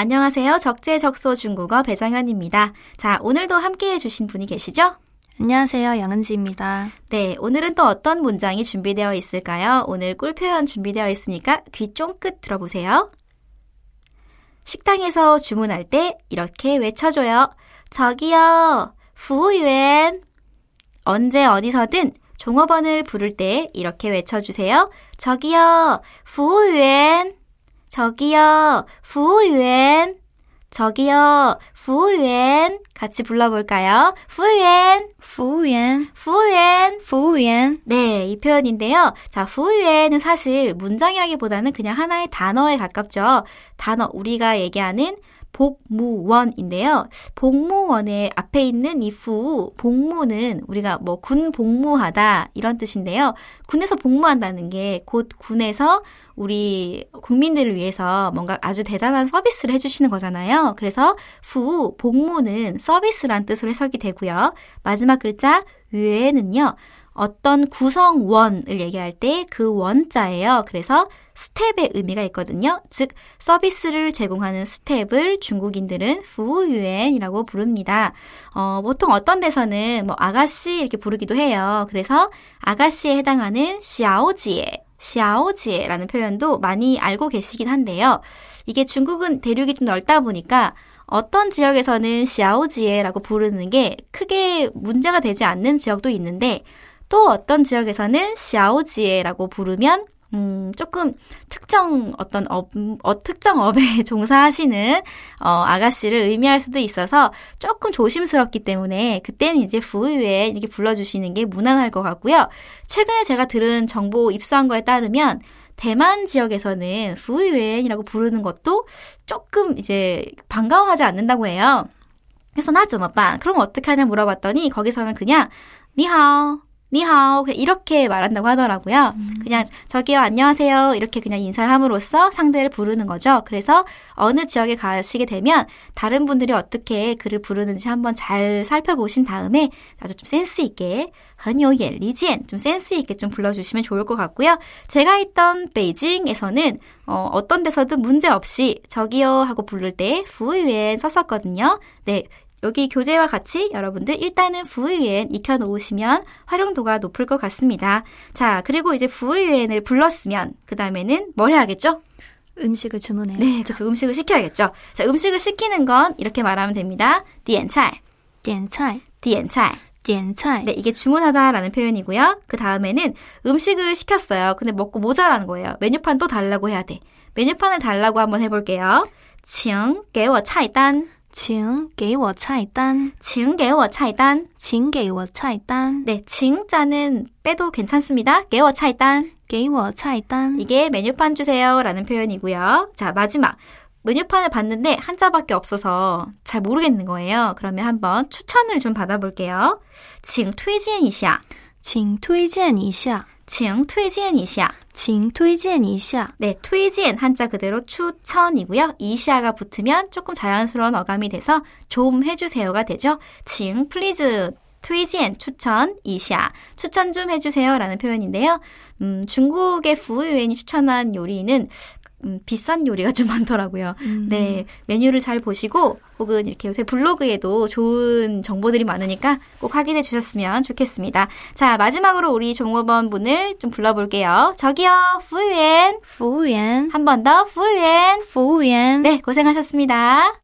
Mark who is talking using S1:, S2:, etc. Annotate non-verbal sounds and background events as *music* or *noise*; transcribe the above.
S1: 안녕하세요. 적재적소 중국어 배정현입니다. 자, 오늘도 함께 해주신 분이 계시죠?
S2: 안녕하세요. 양은지입니다.
S1: 네, 오늘은 또 어떤 문장이 준비되어 있을까요? 오늘 꿀 표현 준비되어 있으니까 귀 쫑긋 들어보세요. 식당에서 주문할 때 이렇게 외쳐줘요. 저기요, 후우유엔. 언제 어디서든 종업원을 부를 때 이렇게 외쳐주세요. 저기요, 후우유엔. 저기요, 후우유엔. 저기요, 후우유엔. 같이 불러볼까요? 후우유엔.
S2: 후우엔,
S1: 후우유엔.
S2: 후우엔.
S1: 네, 이 표현인데요. 자, 후유에는 사실 문장이라기보다는 그냥 하나의 단어에 가깝죠. 단어, 우리가 얘기하는 복무원인데요. 복무원의 앞에 있는 이 후, 복무는 우리가 뭐 군 복무하다 이런 뜻인데요. 군에서 복무한다는 게 곧 군에서 우리 국민들을 위해서 뭔가 아주 대단한 서비스를 해주시는 거잖아요. 그래서 후, 복무는 서비스란 뜻으로 해석이 되고요. 마지막 글자 위에는요. 어떤 구성원을 얘기할 때 그 원자예요. 그래서 스텝의 의미가 있거든요. 즉 서비스를 제공하는 스텝을 중국인들은 후유엔이라고 부릅니다. 어, 보통 어떤 데서는 뭐 아가씨 이렇게 부르기도 해요. 그래서 아가씨에 해당하는 小姐 小姐라는 표현도 많이 알고 계시긴 한데요. 이게 중국은 대륙이 좀 넓다 보니까 어떤 지역에서는 小姐라고 부르는 게 크게 문제가 되지 않는 지역도 있는데 또 어떤 지역에서는 시아오지에라고 부르면 음, 조금 특정 어떤 업, 어, 특정 업에 *laughs* 종사하시는 어, 아가씨를 의미할 수도 있어서 조금 조심스럽기 때문에 그때는 이제 부유에 이렇게 불러주시는 게 무난할 것 같고요. 최근에 제가 들은 정보 입수한 거에 따르면 대만 지역에서는 부유엔이라고 부르는 것도 조금 이제 반가워하지 않는다고 해요. 그래서 나怎么办? 그럼 어떻게 하냐 물어봤더니 거기서는 그냥 니하오 니하오 이렇게 말한다고 하더라고요. 음. 그냥 저기요 안녕하세요 이렇게 그냥 인사를 함으로써 상대를 부르는 거죠. 그래서 어느 지역에 가시게 되면 다른 분들이 어떻게 그를 부르는지 한번 잘 살펴보신 다음에 아주 좀 센스 있게 헌요예 리지엔 좀 센스 있게 좀 불러주시면 좋을 것 같고요. 제가 있던 베이징에서는 어, 어떤 데서든 문제 없이 저기요 하고 부를 때 후유엔 썼었거든요. 네 여기 교재와 같이 여러분들 일단은 부유엔 익혀놓으시면 활용도가 높을 것 같습니다. 자, 그리고 이제 부유엔을 불렀으면 그 다음에는 뭘 해야겠죠?
S2: 음식을 주문해야
S1: 네, 그렇죠. 음식을 시켜야겠죠. 자, 음식을 시키는 건 이렇게 말하면 됩니다. 点菜.点菜.点菜. 네, 이게 주문하다라는 표현이고요. 그 다음에는 음식을 시켰어요. 근데 먹고 모자라는 거예요. 메뉴판 또 달라고 해야 돼. 메뉴판을 달라고 한번 해볼게요. 请给我菜单.
S2: 请给我菜单.请给我菜单.请给我菜单.
S1: 네, 请자는 빼도 괜찮습니다.
S2: 给我菜单.给我菜单.
S1: 이게 메뉴판 주세요라는 표현이고요. 자, 마지막. 메뉴판을 봤는데 한자밖에 없어서 잘 모르겠는 거예요. 그러면 한번 추천을 좀 받아볼게요. 请推荐一下.请推荐一下. 请推荐一下. 징토이지엔 이샤. 네, 推荐 한자 그대로 추천이고요. 一下가 붙으면 조금 자연스러운 어감이 돼서 좀 해주세요가 되죠. 请 please 推荐 추천 一下 추천 좀 해주세요라는 표현인데요. 음, 중국의 服务员이 추천한 요리는 음, 비싼 요리가 좀 많더라고요. 음. 네, 메뉴를 잘 보시고 혹은 이렇게 요새 블로그에도 좋은 정보들이 많으니까 꼭 확인해 주셨으면 좋겠습니다. 자, 마지막으로 우리 종업원 분을 좀 불러볼게요. 저기요, 후유엔.
S2: 후유엔.
S1: 한 번 더, 후유엔.
S2: 후유엔.
S1: 네, 고생하셨습니다.